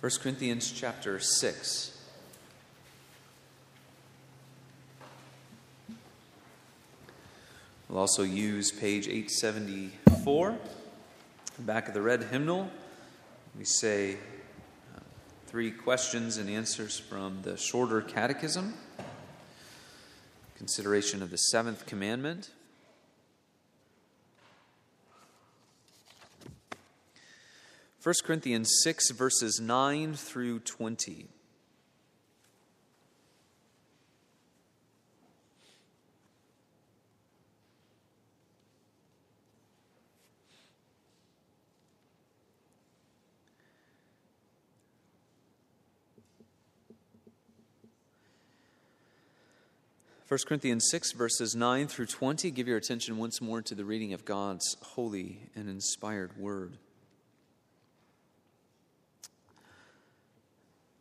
1 Corinthians chapter 6. We'll also use page 874, back of the red hymnal. We say uh, three questions and answers from the shorter catechism, consideration of the seventh commandment. 1 Corinthians 6, verses 9 through 20. First Corinthians 6, verses 9 through 20. Give your attention once more to the reading of God's holy and inspired word.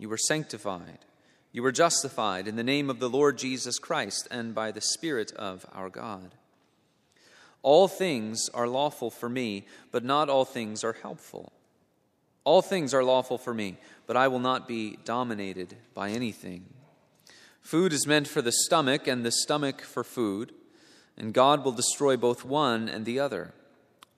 you were sanctified. You were justified in the name of the Lord Jesus Christ and by the Spirit of our God. All things are lawful for me, but not all things are helpful. All things are lawful for me, but I will not be dominated by anything. Food is meant for the stomach, and the stomach for food, and God will destroy both one and the other.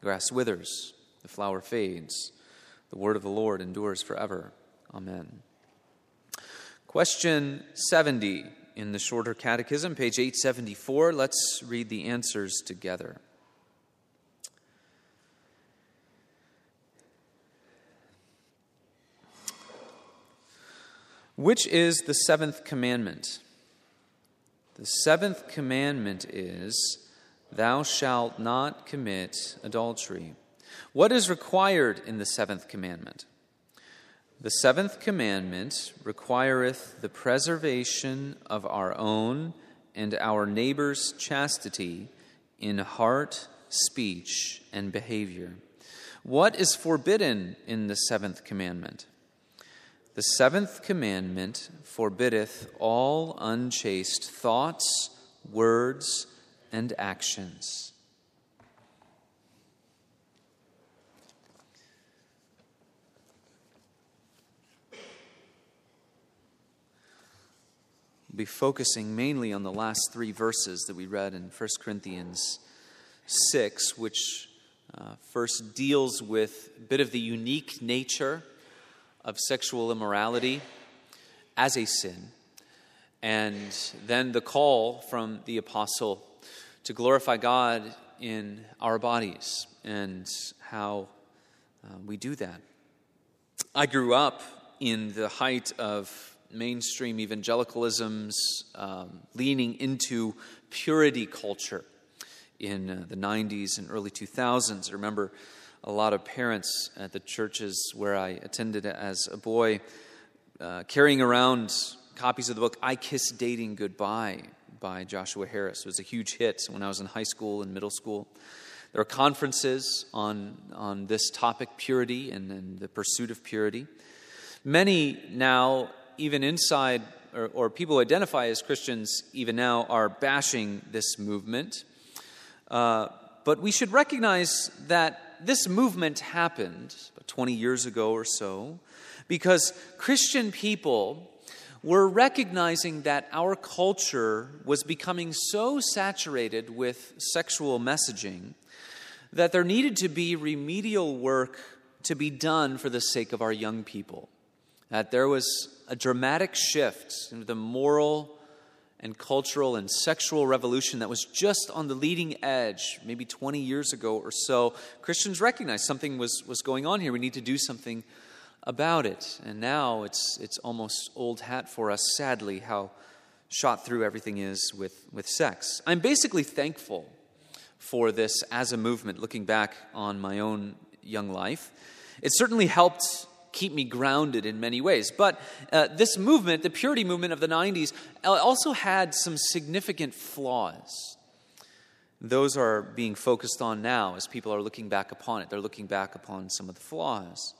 Grass withers, the flower fades. The word of the Lord endures forever. Amen. Question 70 in the Shorter Catechism, page 874. Let's read the answers together. Which is the seventh commandment? The seventh commandment is Thou shalt not commit adultery. What is required in the seventh commandment? The seventh commandment requireth the preservation of our own and our neighbor's chastity in heart, speech, and behavior. What is forbidden in the seventh commandment? The seventh commandment forbiddeth all unchaste thoughts, words, and actions. We'll be focusing mainly on the last three verses that we read in 1 Corinthians 6, which uh, first deals with a bit of the unique nature of sexual immorality as a sin, and then the call from the apostle to glorify God in our bodies and how uh, we do that. I grew up in the height of mainstream evangelicalism's um, leaning into purity culture in uh, the 90s and early 2000s. I remember a lot of parents at the churches where I attended as a boy uh, carrying around copies of the book I Kiss Dating Goodbye by Joshua Harris. It was a huge hit when I was in high school and middle school. There are conferences on, on this topic, purity and, and the pursuit of purity. Many now, even inside, or, or people who identify as Christians even now, are bashing this movement. Uh, but we should recognize that this movement happened 20 years ago or so because Christian people were recognizing that our culture was becoming so saturated with sexual messaging that there needed to be remedial work to be done for the sake of our young people. That there was a dramatic shift in the moral and cultural and sexual revolution that was just on the leading edge, maybe 20 years ago or so. Christians recognized something was, was going on here. We need to do something about it. And now it's, it's almost old hat for us, sadly, how shot through everything is with, with sex. I'm basically thankful for this as a movement, looking back on my own young life. It certainly helped keep me grounded in many ways. But uh, this movement, the purity movement of the 90s, uh, also had some significant flaws. Those are being focused on now as people are looking back upon it. They're looking back upon some of the flaws.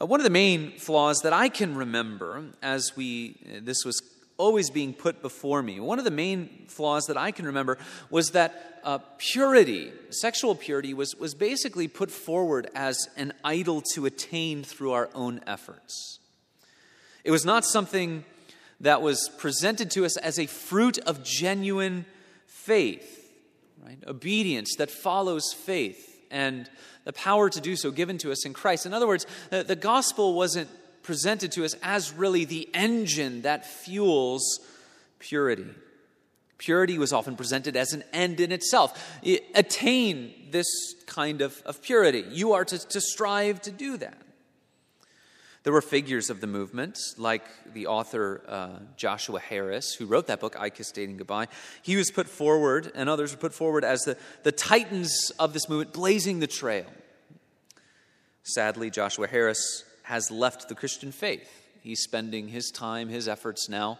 Uh, one of the main flaws that I can remember as we, uh, this was always being put before me, one of the main flaws that I can remember was that uh, purity, sexual purity, was, was basically put forward as an idol to attain through our own efforts. It was not something that was presented to us as a fruit of genuine faith, right? Obedience that follows faith and the power to do so given to us in Christ. In other words, the, the gospel wasn't presented to us as really the engine that fuels purity. Purity was often presented as an end in itself. It, attain this kind of, of purity. You are to, to strive to do that. There were figures of the movement, like the author uh, Joshua Harris, who wrote that book, I Kissed Dating Goodbye. He was put forward, and others were put forward as the, the titans of this movement, blazing the trail. Sadly, Joshua Harris has left the Christian faith. He's spending his time, his efforts now,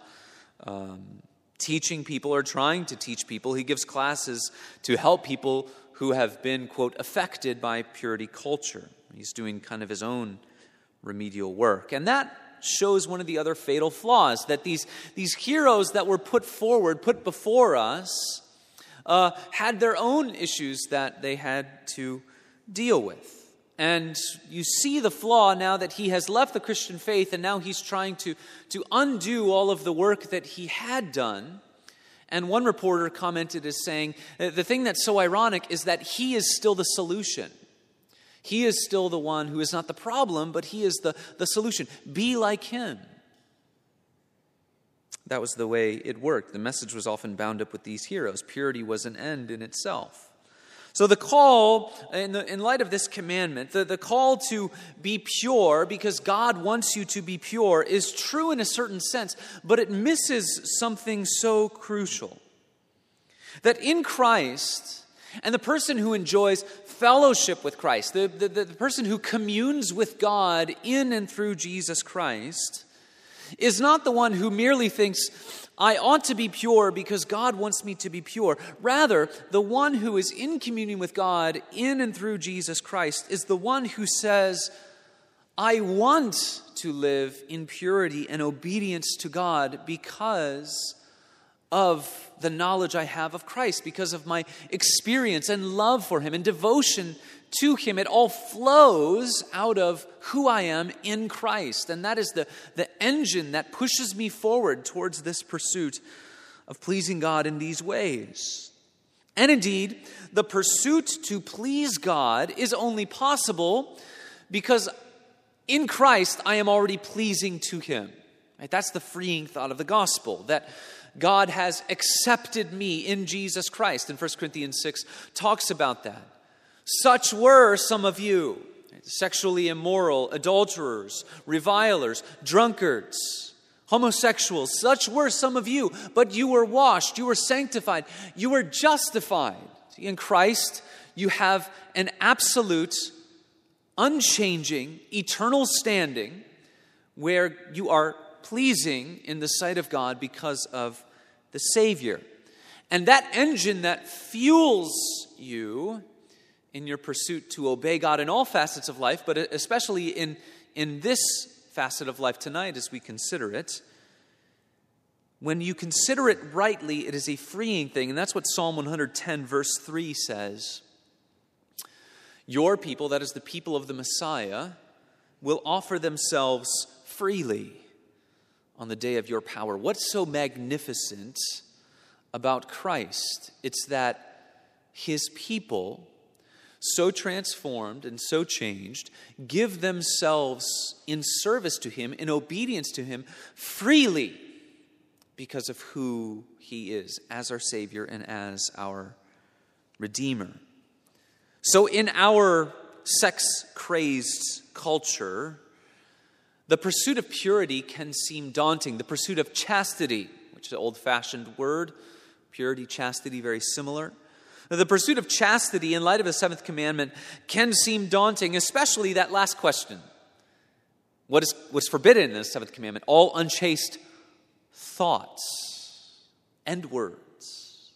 um, teaching people or trying to teach people. He gives classes to help people who have been, quote, affected by purity culture. He's doing kind of his own remedial work. And that shows one of the other fatal flaws that these, these heroes that were put forward, put before us, uh, had their own issues that they had to deal with. And you see the flaw now that he has left the Christian faith and now he's trying to, to undo all of the work that he had done. And one reporter commented as saying, The thing that's so ironic is that he is still the solution. He is still the one who is not the problem, but he is the, the solution. Be like him. That was the way it worked. The message was often bound up with these heroes. Purity was an end in itself. So, the call, in, the, in light of this commandment, the, the call to be pure because God wants you to be pure is true in a certain sense, but it misses something so crucial. That in Christ, and the person who enjoys fellowship with Christ, the, the, the, person who communes with God in and through Jesus Christ, is not the one who merely thinks, I ought to be pure because God wants me to be pure. Rather, the one who is in communion with God in and through Jesus Christ is the one who says, I want to live in purity and obedience to God because of the knowledge I have of Christ, because of my experience and love for Him and devotion to Him. It all flows out of who I am in Christ. And that is the, the engine that pushes me forward towards this pursuit of pleasing God in these ways. And indeed, the pursuit to please God is only possible because in Christ I am already pleasing to Him. Right? That's the freeing thought of the gospel that God has accepted me in Jesus Christ. And 1 Corinthians 6 talks about that. Such were some of you sexually immoral, adulterers, revilers, drunkards, homosexuals. Such were some of you, but you were washed, you were sanctified, you were justified. In Christ, you have an absolute, unchanging, eternal standing where you are pleasing in the sight of God because of the Savior. And that engine that fuels you in your pursuit to obey God in all facets of life, but especially in, in this facet of life tonight as we consider it. When you consider it rightly, it is a freeing thing. And that's what Psalm 110, verse 3 says. Your people, that is the people of the Messiah, will offer themselves freely on the day of your power. What's so magnificent about Christ? It's that his people, so transformed and so changed, give themselves in service to him, in obedience to him, freely because of who he is as our Savior and as our Redeemer. So, in our sex crazed culture, the pursuit of purity can seem daunting. The pursuit of chastity, which is an old fashioned word, purity, chastity, very similar. The pursuit of chastity in light of the seventh commandment can seem daunting, especially that last question. What is what's forbidden in the seventh commandment? All unchaste thoughts and words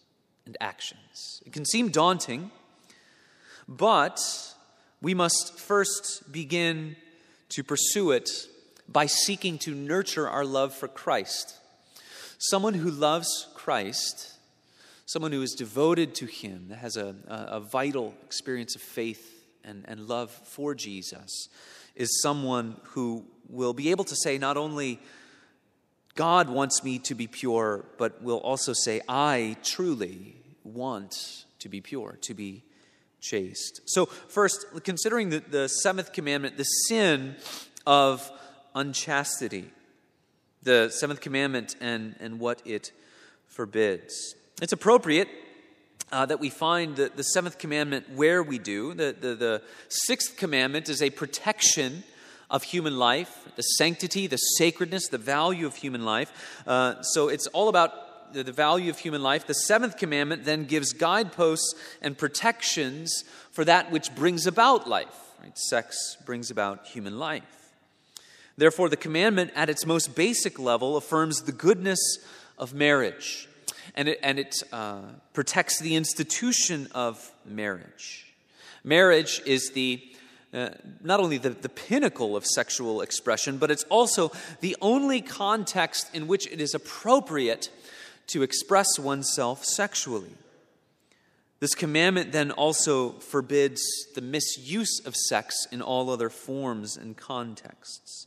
and actions. It can seem daunting, but we must first begin to pursue it by seeking to nurture our love for Christ. Someone who loves Christ, someone who is devoted to Him, that has a, a, vital experience of faith and, and love for Jesus, is someone who will be able to say not only, God wants me to be pure, but will also say, I truly want to be pure, to be chaste. So, first, considering the, the seventh commandment, the sin of unchastity, the seventh commandment and, and what it forbids. It's appropriate uh, that we find the, the seventh commandment where we do. The, the, the sixth commandment is a protection of human life, the sanctity, the sacredness, the value of human life. Uh, so it's all about the, value of human life. The seventh commandment then gives guideposts and protections for that which brings about life. Right? Sex brings about human life. Therefore, the commandment at its most basic level affirms the goodness of marriage and it, and it uh, protects the institution of marriage. Marriage is the uh, not only the, the pinnacle of sexual expression, but it's also the only context in which it is appropriate to express oneself sexually. This commandment then also forbids the misuse of sex in all other forms and contexts.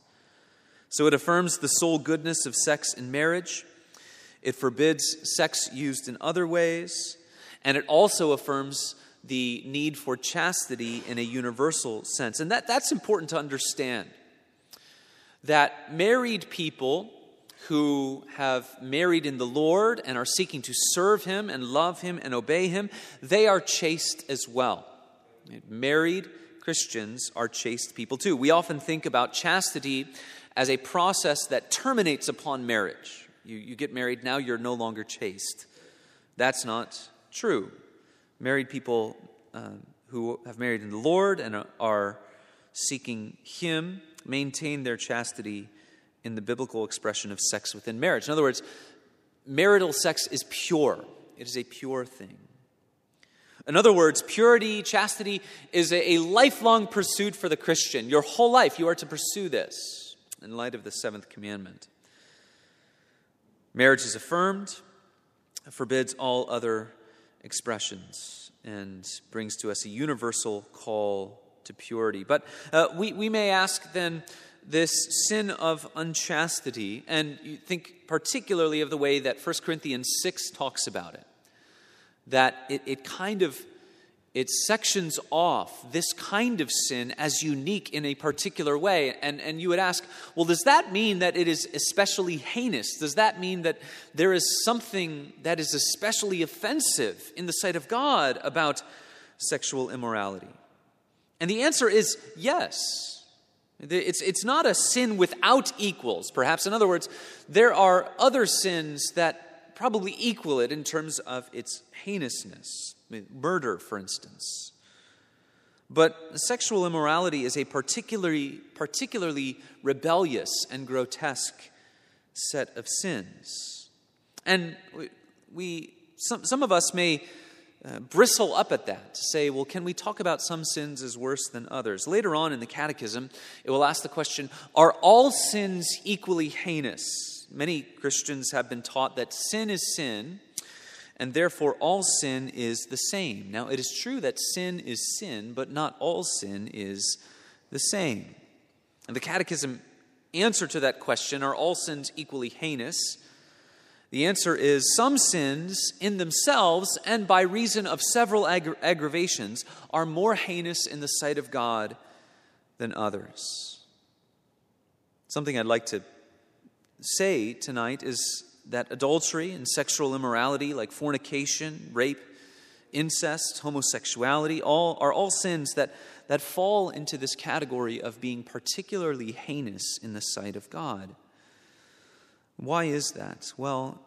So it affirms the sole goodness of sex in marriage, it forbids sex used in other ways, and it also affirms the need for chastity in a universal sense. And that, that's important to understand. That married people who have married in the Lord and are seeking to serve Him and love Him and obey Him, they are chaste as well. Married Christians are chaste people too. We often think about chastity as a process that terminates upon marriage. You, you get married, now you're no longer chaste. That's not true married people uh, who have married in the Lord and are seeking Him maintain their chastity in the biblical expression of sex within marriage. In other words, marital sex is pure, it is a pure thing. In other words, purity, chastity is a, a lifelong pursuit for the Christian. Your whole life, you are to pursue this in light of the seventh commandment. Marriage is affirmed, forbids all other expressions and brings to us a universal call to purity. But uh, we, we may ask then this sin of unchastity, and you think particularly of the way that 1 Corinthians 6 talks about it, that it, it kind of it sections off this kind of sin as unique in a particular way. And, and you would ask, well, does that mean that it is especially heinous? Does that mean that there is something that is especially offensive in the sight of God about sexual immorality? And the answer is yes. It's, it's not a sin without equals, perhaps. In other words, there are other sins that probably equal it in terms of its heinousness murder, for instance. But sexual immorality is a particularly, particularly rebellious and grotesque set of sins. And we, some, some of us may uh, bristle up at that to say, well, can we talk about some sins as worse than others? Later on in the Catechism, it will ask the question Are all sins equally heinous? Many Christians have been taught that sin is sin, and therefore all sin is the same. Now, it is true that sin is sin, but not all sin is the same. And the Catechism answer to that question Are all sins equally heinous? The answer is some sins in themselves and by reason of several aggra- aggravations are more heinous in the sight of God than others. Something I'd like to say tonight is that adultery and sexual immorality, like fornication, rape, incest, homosexuality, all, are all sins that, that fall into this category of being particularly heinous in the sight of God. Why is that? Well,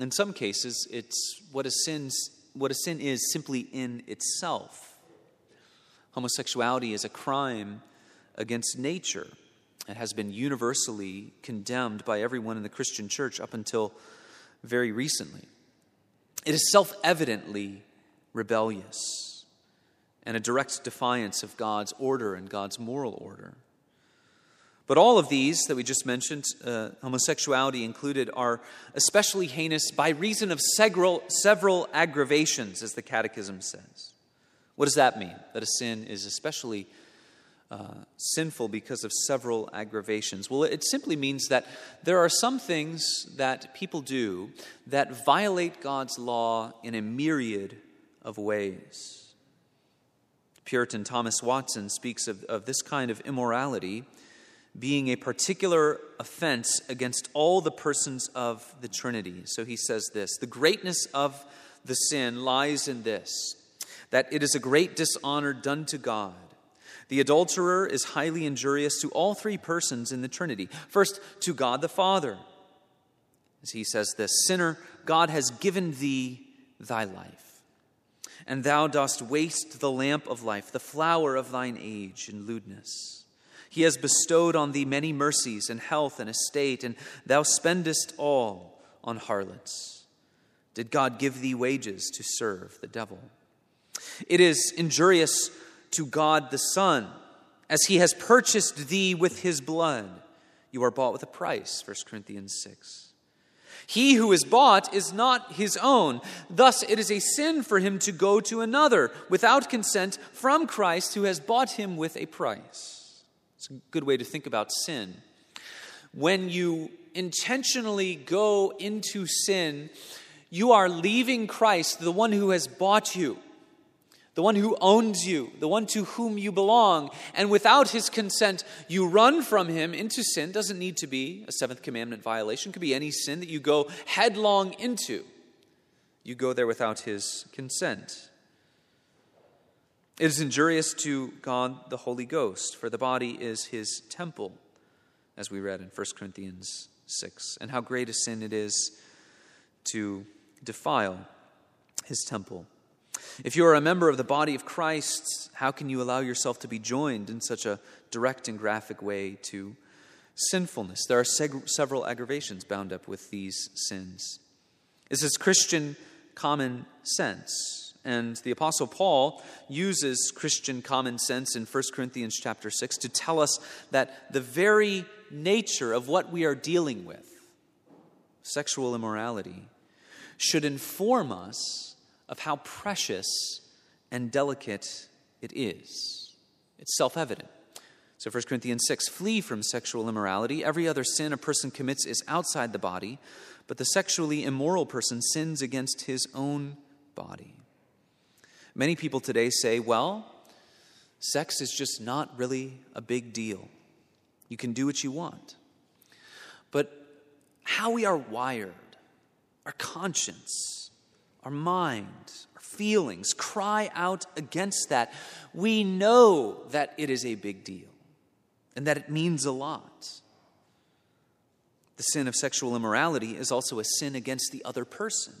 in some cases, it's what a, sin's, what a sin is simply in itself. Homosexuality is a crime against nature. It has been universally condemned by everyone in the Christian church up until very recently. It is self evidently rebellious and a direct defiance of God's order and God's moral order. But all of these that we just mentioned, uh, homosexuality included, are especially heinous by reason of several, several aggravations, as the Catechism says. What does that mean? That a sin is especially uh, sinful because of several aggravations? Well, it simply means that there are some things that people do that violate God's law in a myriad of ways. Puritan Thomas Watson speaks of, of this kind of immorality being a particular offense against all the persons of the Trinity. So he says this The greatness of the sin lies in this, that it is a great dishonor done to God. The adulterer is highly injurious to all three persons in the Trinity. First, to God the Father. As he says this Sinner, God has given thee thy life, and thou dost waste the lamp of life, the flower of thine age, in lewdness. He has bestowed on thee many mercies and health and estate, and thou spendest all on harlots. Did God give thee wages to serve the devil? It is injurious to God the Son, as he has purchased thee with his blood. You are bought with a price, 1 Corinthians 6. He who is bought is not his own. Thus, it is a sin for him to go to another without consent from Christ who has bought him with a price. It's a good way to think about sin. When you intentionally go into sin, you are leaving Christ, the one who has bought you, the one who owns you, the one to whom you belong, and without his consent, you run from him into sin. Doesn't need to be a seventh commandment violation, it could be any sin that you go headlong into. You go there without his consent. It is injurious to God the Holy Ghost, for the body is his temple, as we read in 1 Corinthians 6. And how great a sin it is to defile his temple. If you are a member of the body of Christ, how can you allow yourself to be joined in such a direct and graphic way to sinfulness? There are seg- several aggravations bound up with these sins. This is Christian common sense. And the apostle Paul uses Christian common sense in 1 Corinthians chapter 6 to tell us that the very nature of what we are dealing with, sexual immorality, should inform us of how precious and delicate it is. It's self-evident. So 1 Corinthians 6 flee from sexual immorality. Every other sin a person commits is outside the body, but the sexually immoral person sins against his own body. Many people today say, well, sex is just not really a big deal. You can do what you want. But how we are wired, our conscience, our mind, our feelings cry out against that. We know that it is a big deal and that it means a lot. The sin of sexual immorality is also a sin against the other person.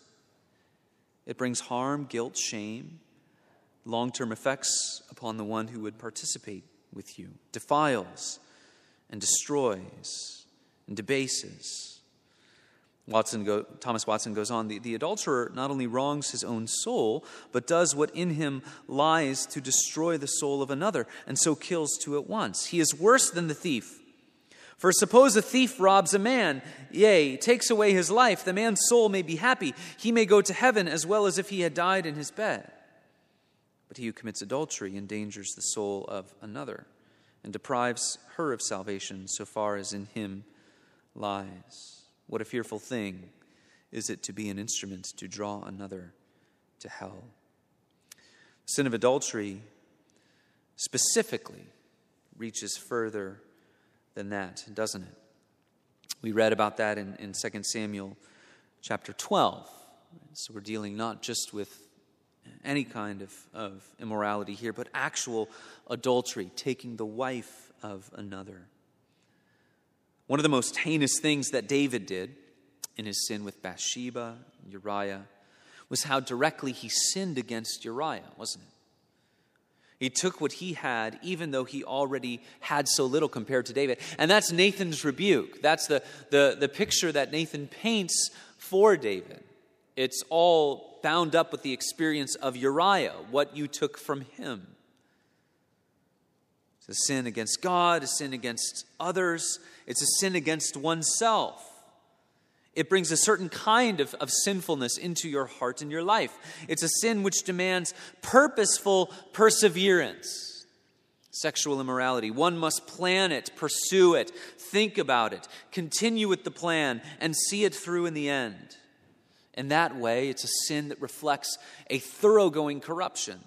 It brings harm, guilt, shame, long term effects upon the one who would participate with you, defiles and destroys and debases. Watson go, Thomas Watson goes on the, the adulterer not only wrongs his own soul, but does what in him lies to destroy the soul of another, and so kills two at once. He is worse than the thief. For suppose a thief robs a man, yea, takes away his life, the man's soul may be happy. He may go to heaven as well as if he had died in his bed. But he who commits adultery endangers the soul of another and deprives her of salvation so far as in him lies. What a fearful thing is it to be an instrument to draw another to hell. Sin of adultery specifically reaches further than that, doesn't it? We read about that in, in 2 Samuel chapter 12. So we're dealing not just with any kind of, of immorality here, but actual adultery, taking the wife of another. One of the most heinous things that David did in his sin with Bathsheba, Uriah, was how directly he sinned against Uriah, wasn't it? He took what he had, even though he already had so little compared to David. And that's Nathan's rebuke. That's the, the, the picture that Nathan paints for David. It's all bound up with the experience of Uriah, what you took from him. A sin against God, a sin against others, it's a sin against oneself. It brings a certain kind of, of sinfulness into your heart and your life. It's a sin which demands purposeful perseverance. Sexual immorality. One must plan it, pursue it, think about it, continue with the plan, and see it through in the end. In that way, it's a sin that reflects a thoroughgoing corruption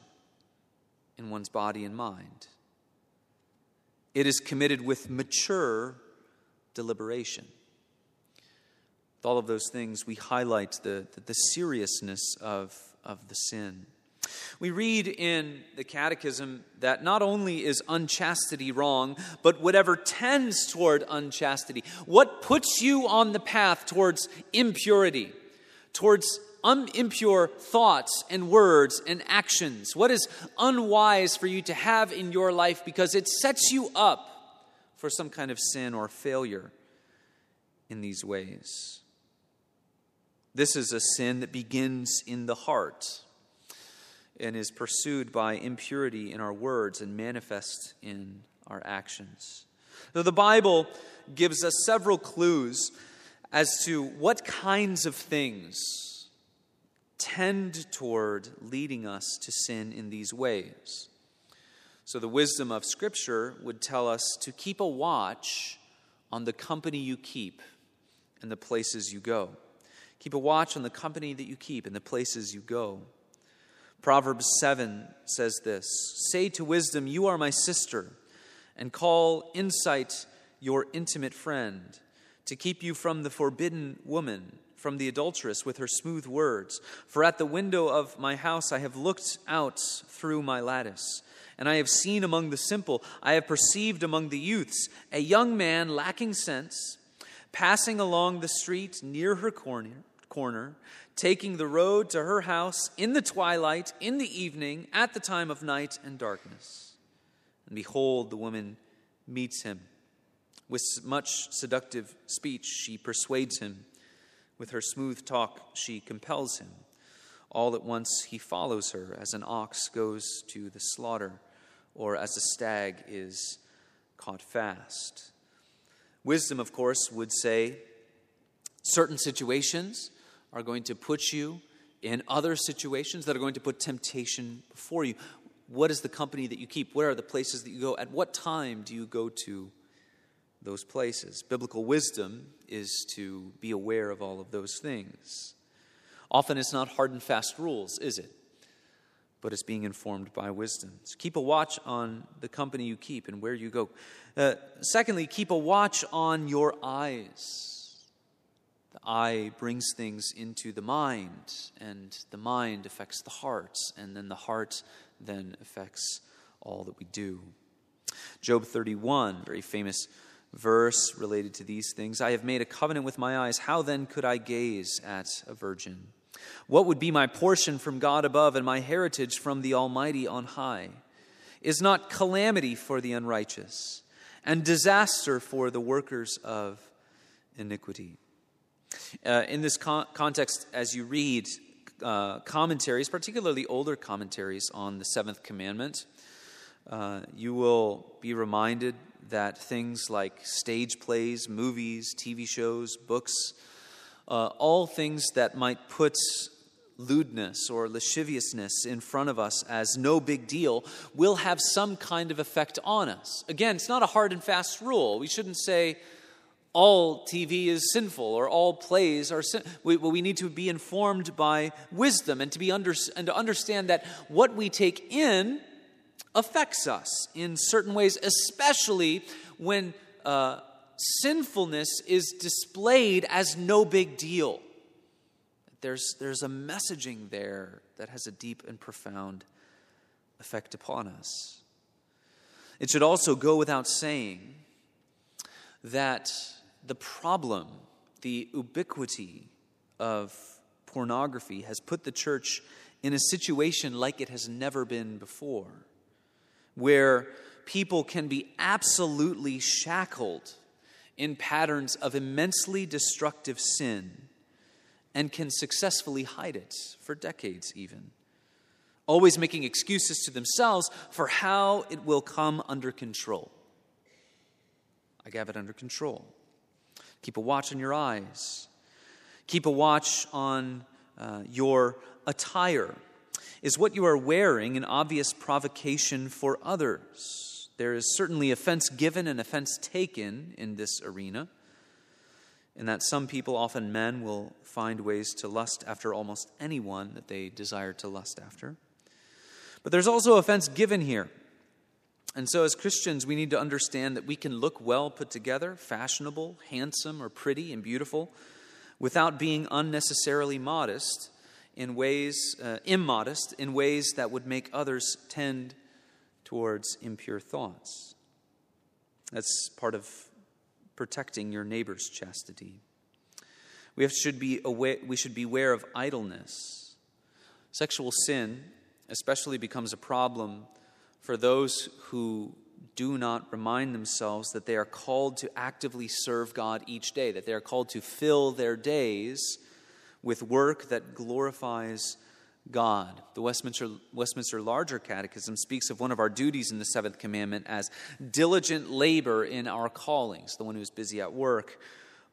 in one's body and mind. It is committed with mature deliberation. With all of those things, we highlight the, the, the seriousness of, of the sin. We read in the Catechism that not only is unchastity wrong, but whatever tends toward unchastity, what puts you on the path towards impurity, towards impure thoughts and words and actions, what is unwise for you to have in your life because it sets you up for some kind of sin or failure in these ways. This is a sin that begins in the heart and is pursued by impurity in our words and manifests in our actions. Now, the Bible gives us several clues as to what kinds of things tend toward leading us to sin in these ways. So, the wisdom of Scripture would tell us to keep a watch on the company you keep and the places you go. Keep a watch on the company that you keep and the places you go. Proverbs 7 says this Say to wisdom, You are my sister, and call insight your intimate friend, to keep you from the forbidden woman, from the adulteress with her smooth words. For at the window of my house I have looked out through my lattice and I have seen among the simple, I have perceived among the youths, a young man lacking sense, passing along the street near her corner, corner, taking the road to her house in the twilight, in the evening, at the time of night and darkness. And behold, the woman meets him. With much seductive speech, she persuades him. With her smooth talk, she compels him. All at once he follows her as an ox goes to the slaughter, or as a stag is caught fast. Wisdom, of course, would say certain situations are going to put you in other situations that are going to put temptation before you. What is the company that you keep? Where are the places that you go? At what time do you go to those places? Biblical wisdom is to be aware of all of those things. Often it's not hard and fast rules, is it? But it's being informed by wisdom. So keep a watch on the company you keep and where you go. Uh, secondly, keep a watch on your eyes. The eye brings things into the mind, and the mind affects the heart, and then the heart then affects all that we do. Job 31, very famous verse related to these things. I have made a covenant with my eyes. How then could I gaze at a virgin? What would be my portion from God above and my heritage from the Almighty on high? Is not calamity for the unrighteous and disaster for the workers of iniquity? Uh, in this con- context, as you read uh, commentaries, particularly older commentaries on the seventh commandment, uh, you will be reminded that things like stage plays, movies, TV shows, books, uh, all things that might put lewdness or lasciviousness in front of us as no big deal will have some kind of effect on us. Again, it's not a hard and fast rule. We shouldn't say all TV is sinful or all plays are sin. We, we need to be informed by wisdom and to be under, and to understand that what we take in affects us in certain ways, especially when uh, sinfulness is displayed as no big deal. There's, there's a messaging there that has a deep and profound effect upon us. It should also go without saying that the problem, the ubiquity of pornography, has put the church in a situation like it has never been before where people can be absolutely shackled in patterns of immensely destructive sin and can successfully hide it for decades, even. Always making excuses to themselves for how it will come under control. I have it under control. Keep a watch on your eyes. Keep a watch on uh, your attire. Is what you are wearing an obvious provocation for others? There is certainly offense given and offense taken in this arena, in that some people, often men, will find ways to lust after almost anyone that they desire to lust after. But there's also offense given here. And so, as Christians, we need to understand that we can look well put together, fashionable, handsome, or pretty and beautiful, without being unnecessarily modest in ways, uh, immodest, in ways that would make others tend towards impure thoughts. That's part of protecting your neighbor's chastity. We, have, should be aware, we should beware of idleness. Sexual sin especially becomes a problem for those who do not remind themselves that they are called to actively serve God each day, that they are called to fill their days with work that glorifies God. The Westminster, Westminster Larger Catechism speaks of one of our duties in the seventh commandment as diligent labor in our callings. The one who is busy at work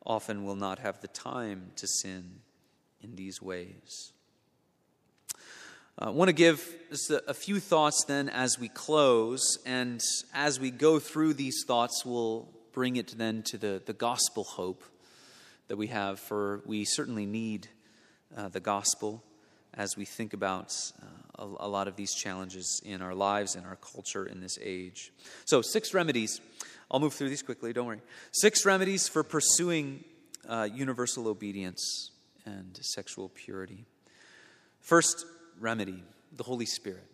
often will not have the time to sin in these ways. Uh, I want to give a few thoughts then as we close, and as we go through these thoughts, we'll bring it then to the, the gospel hope that we have, for we certainly need uh, the gospel as we think about uh, a, a, lot of these challenges in our lives and our culture in this age. So, six remedies. I'll move through these quickly, don't worry. Six remedies for pursuing uh, universal obedience and sexual purity. First remedy, the Holy Spirit.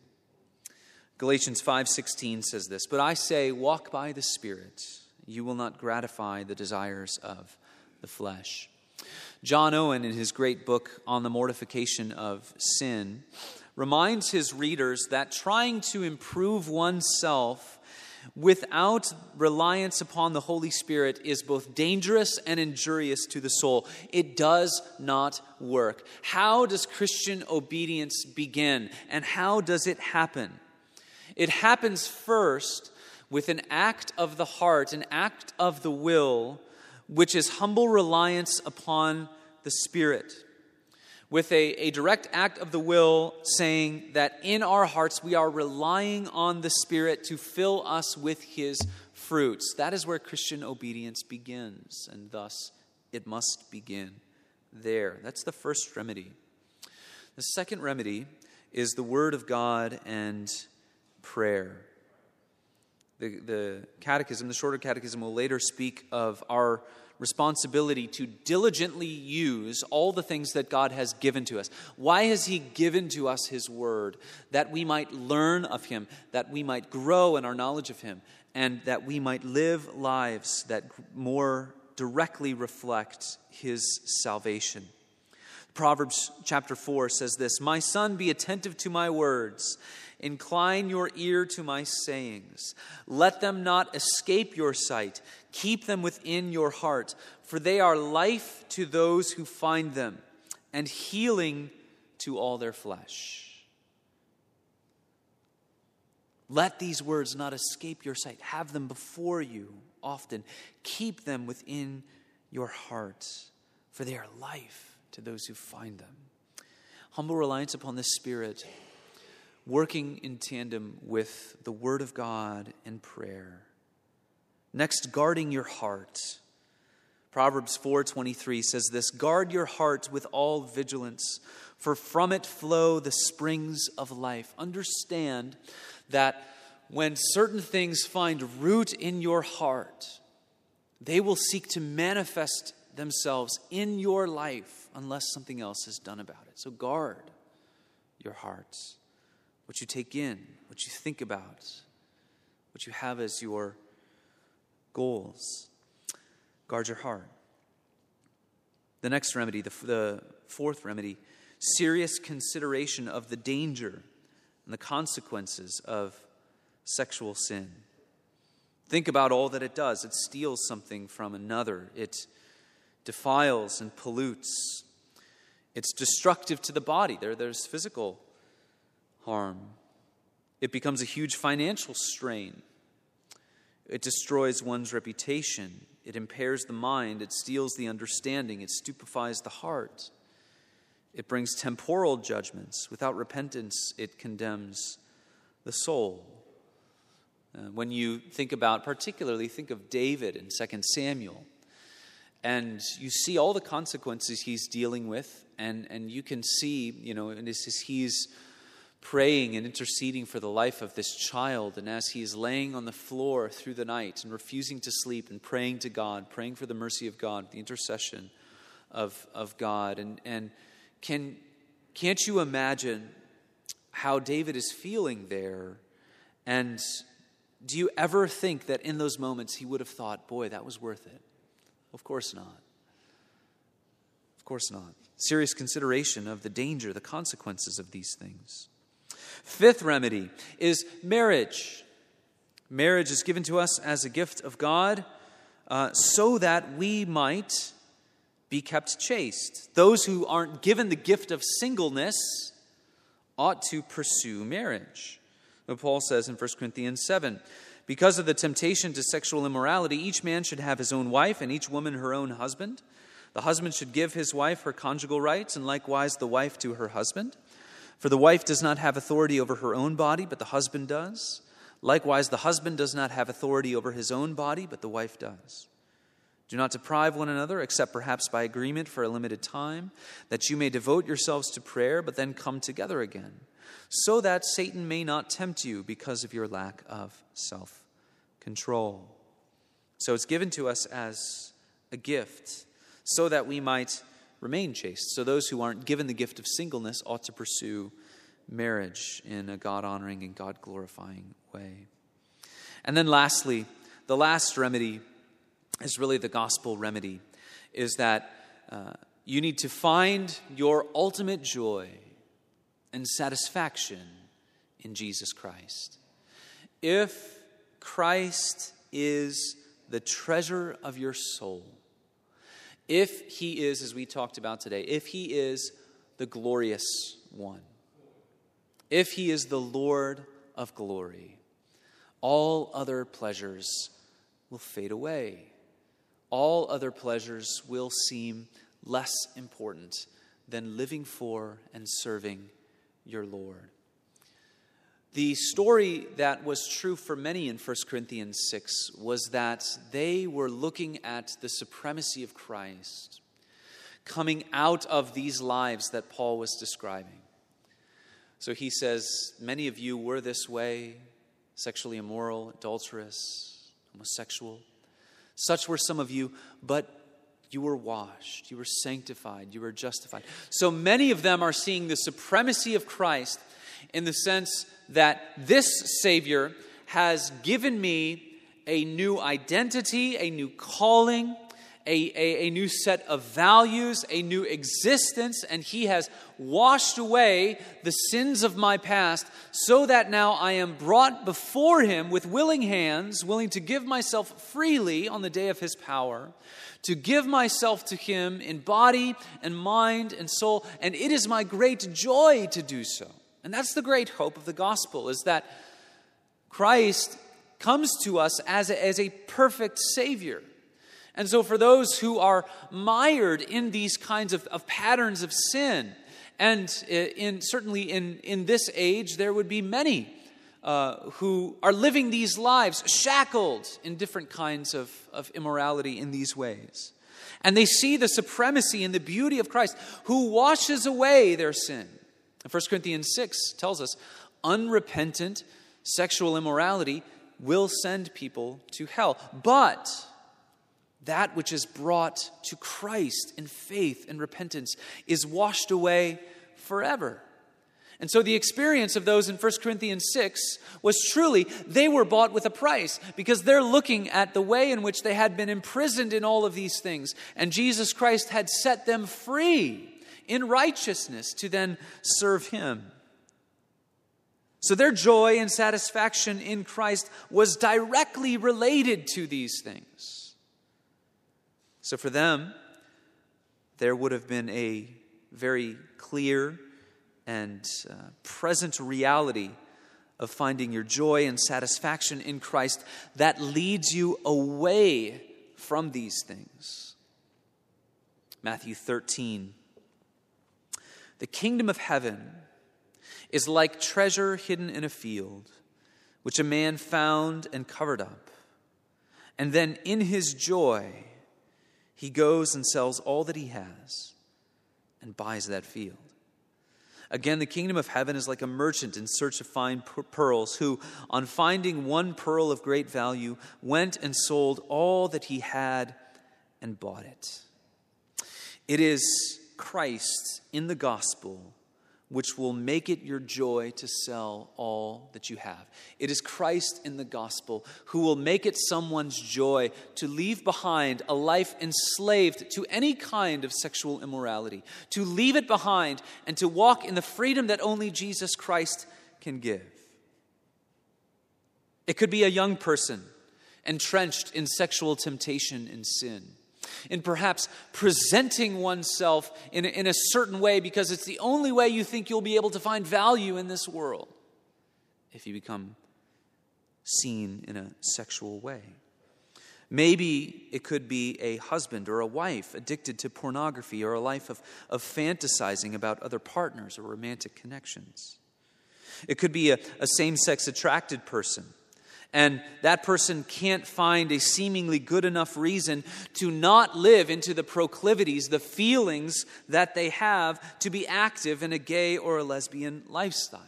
Galatians 5:16 says this, "But I say, walk by the Spirit, you will not gratify the desires of the flesh." John Owen, in his great book on the mortification of sin, reminds his readers that trying to improve oneself without reliance upon the Holy Spirit is both dangerous and injurious to the soul. It does not work. How does Christian obedience begin, and how does it happen? It happens first with an act of the heart, an act of the will which is humble reliance upon the Spirit, with a, a direct act of the will saying that in our hearts we are relying on the Spirit to fill us with His fruits. That is where Christian obedience begins, and thus it must begin there. That's the first remedy. The second remedy is the Word of God and prayer. The, the catechism, the shorter catechism, will later speak of our responsibility to diligently use all the things that God has given to us. Why has He given to us His Word? That we might learn of Him, that we might grow in our knowledge of Him, and that we might live lives that more directly reflect His salvation. Proverbs chapter 4 says this My son, be attentive to my words. Incline your ear to my sayings. Let them not escape your sight. Keep them within your heart, for they are life to those who find them, and healing to all their flesh. Let these words not escape your sight. Have them before you often. Keep them within your heart, for they are life to those who find them. Humble reliance upon the Spirit, working in tandem with the Word of God and prayer. Next, guarding your heart. Proverbs 4:23 says this, "Guard your heart with all vigilance, for from it flow the springs of life." Understand that when certain things find root in your heart, they will seek to manifest themselves in your life unless something else is done about it. So guard your hearts, what you take in, what you think about, what you have as your goals. Guard your heart. The next remedy, the, the fourth remedy, serious consideration of the danger and the consequences of sexual sin. Think about all that it does. It steals something from another, it defiles and pollutes. It's destructive to the body. There, there's physical harm. It becomes a huge financial strain. It destroys one's reputation. It impairs the mind. It steals the understanding. It stupefies the heart. It brings temporal judgments. Without repentance, it condemns the soul. Uh, when you think about, particularly, think of David in 2 Samuel, and you see all the consequences he's dealing with, and, and you can see, you know, and as he's praying and interceding for the life of this child, and as he is laying on the floor through the night and refusing to sleep and praying to God, praying for the mercy of God, the intercession of, of God, and, and can, can't you imagine how David is feeling there? And do you ever think that in those moments he would have thought, boy, that was worth it? Of course not. Of course not. Serious consideration of the danger, the consequences of these things. Fifth remedy is marriage. Marriage is given to us as a gift of God uh, so that we might be kept chaste. Those who aren't given the gift of singleness ought to pursue marriage. But Paul says in 1 Corinthians 7 Because of the temptation to sexual immorality, each man should have his own wife, and each woman her own husband. The husband should give his wife her conjugal rights, and likewise the wife to her husband. For the wife does not have authority over her own body, but the husband does. Likewise, the husband does not have authority over his own body, but the wife does. Do not deprive one another, except perhaps by agreement for a limited time, that you may devote yourselves to prayer, but then come together again, so that Satan may not tempt you because of your lack of self control. So it's given to us as a gift, so that we might remain chaste. So those who aren't given the gift of singleness ought to pursue marriage in a God honoring and God glorifying way. And then lastly, the last remedy is really the gospel remedy is that uh, you need to find your ultimate joy and satisfaction in Jesus Christ. If Christ is the treasure of your soul, if he is, as we talked about today, if he is the glorious one, if he is the Lord of glory, all other pleasures will fade away all other pleasures will seem less important than living for and serving your Lord. The story that was true for many in 1 Corinthians 6 was that they were looking at the supremacy of Christ coming out of these lives that Paul was describing. So he says, Many of you were this way sexually immoral, adulterous, homosexual. Such were some of you, but you were washed, you were sanctified, you were justified. So many of them are seeing the supremacy of Christ in the sense that this Savior has given me a new identity, a new calling, a, a, a, new set of values, a new existence, and He has washed away the sins of my past so that now I am brought before Him with willing hands, willing to give myself freely on the day of His power, to give myself to Him in body and mind and soul, and it is my great joy to do so. And that's the great hope of the gospel is that Christ comes to us as a, as a perfect Savior and so, for those who are mired in these kinds of, of patterns of sin, and in, certainly in, in this age, there would be many uh, who are living these lives shackled in different kinds of, of immorality in these ways. And they see the supremacy and the beauty of Christ who washes away their sin. And 1 Corinthians 6 tells us unrepentant sexual immorality will send people to hell. But that which is brought to Christ in faith and repentance is washed away forever. And so the experience of those in 1 Corinthians 6 was truly they were bought with a price because they're looking at the way in which they had been imprisoned in all of these things. And Jesus Christ had set them free in righteousness to then serve Him. So their joy and satisfaction in Christ was directly related to these things. So for them, there would have been a very clear and uh, present reality of finding your joy and satisfaction in Christ that leads you away from these things. Matthew 13. The kingdom of heaven is like treasure hidden in a field, which a man found and covered up. And then in his joy, he goes and sells all that he has and buys that field. Again, the kingdom of heaven is like a merchant in search of fine pearls, who, on finding one pearl of great value, went and sold all that he had and bought it. It is Christ in the gospel which will make it your joy to sell all that you have. It is Christ in the gospel who will make it someone's joy to leave behind a life enslaved to any kind of sexual immorality, to leave it behind and to walk in the freedom that only Jesus Christ can give. It could be a young person entrenched in sexual temptation and sin in perhaps presenting oneself in a, in a certain way because it's the only way you think you'll be able to find value in this world if you become seen in a sexual way. Maybe it could be a husband or a wife addicted to pornography or a life of, of fantasizing about other partners or romantic connections. It could be a, a same sex attracted person and that person can't find a seemingly good enough reason to not live into the proclivities, the feelings that they have to be active in a gay or a lesbian lifestyle.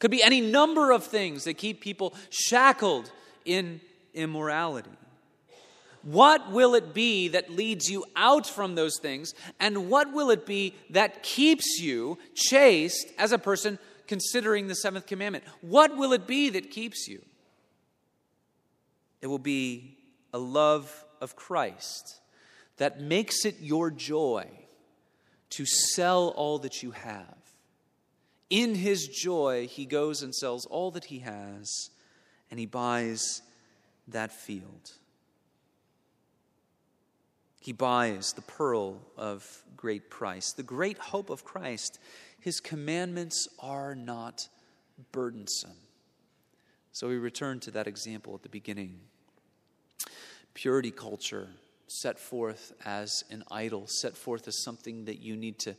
Could be any number of things that keep people shackled in immorality. What will it be that leads you out from those things? And what will it be that keeps you chaste as a person considering the seventh commandment? What will it be that keeps you? It will be a love of Christ that makes it your joy to sell all that you have. In his joy, he goes and sells all that he has and he buys that field. He buys the pearl of great price. The great hope of Christ his commandments are not burdensome. So we return to that example at the beginning. Purity culture set forth as an idol, set forth as something that you need to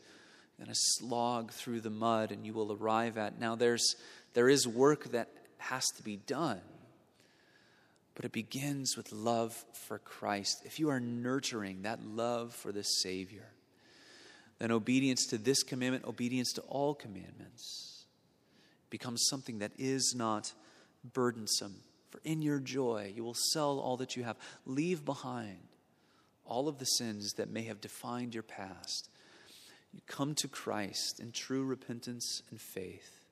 kind of slog through the mud and you will arrive at. Now there's there is work that has to be done. But it begins with love for Christ. If you are nurturing that love for the Savior, then obedience to this commandment, obedience to all commandments, becomes something that is not burdensome. For in your joy, you will sell all that you have, leave behind all of the sins that may have defined your past. You come to Christ in true repentance and faith.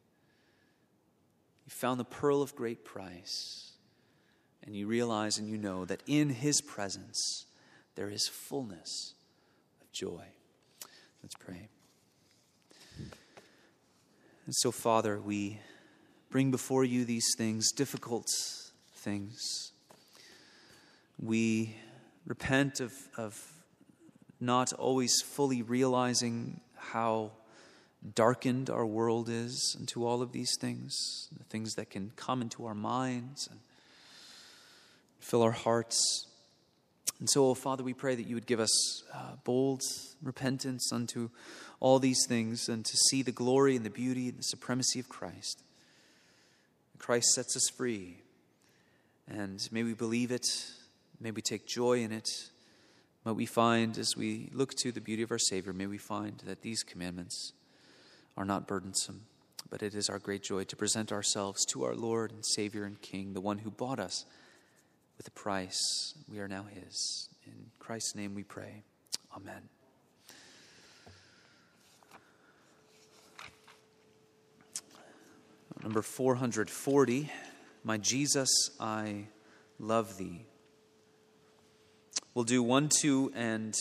You found the pearl of great price, and you realize and you know that in His presence, there is fullness of joy. Let's pray. And so, Father, we bring before you these things, difficult things. We repent of, of not always fully realizing how darkened our world is into all of these things, the things that can come into our minds and fill our hearts. And so, oh, Father, we pray that you would give us uh, bold repentance unto all these things and to see the glory and the beauty and the supremacy of Christ. Christ sets us free. And may we believe it, may we take joy in it. May we find, as we look to the beauty of our Savior, may we find that these commandments are not burdensome, but it is our great joy to present ourselves to our Lord and Savior and King, the one who bought us with a price. We are now His. In Christ's name we pray. Amen. Number 440, My Jesus, I love thee. We'll do one, two, and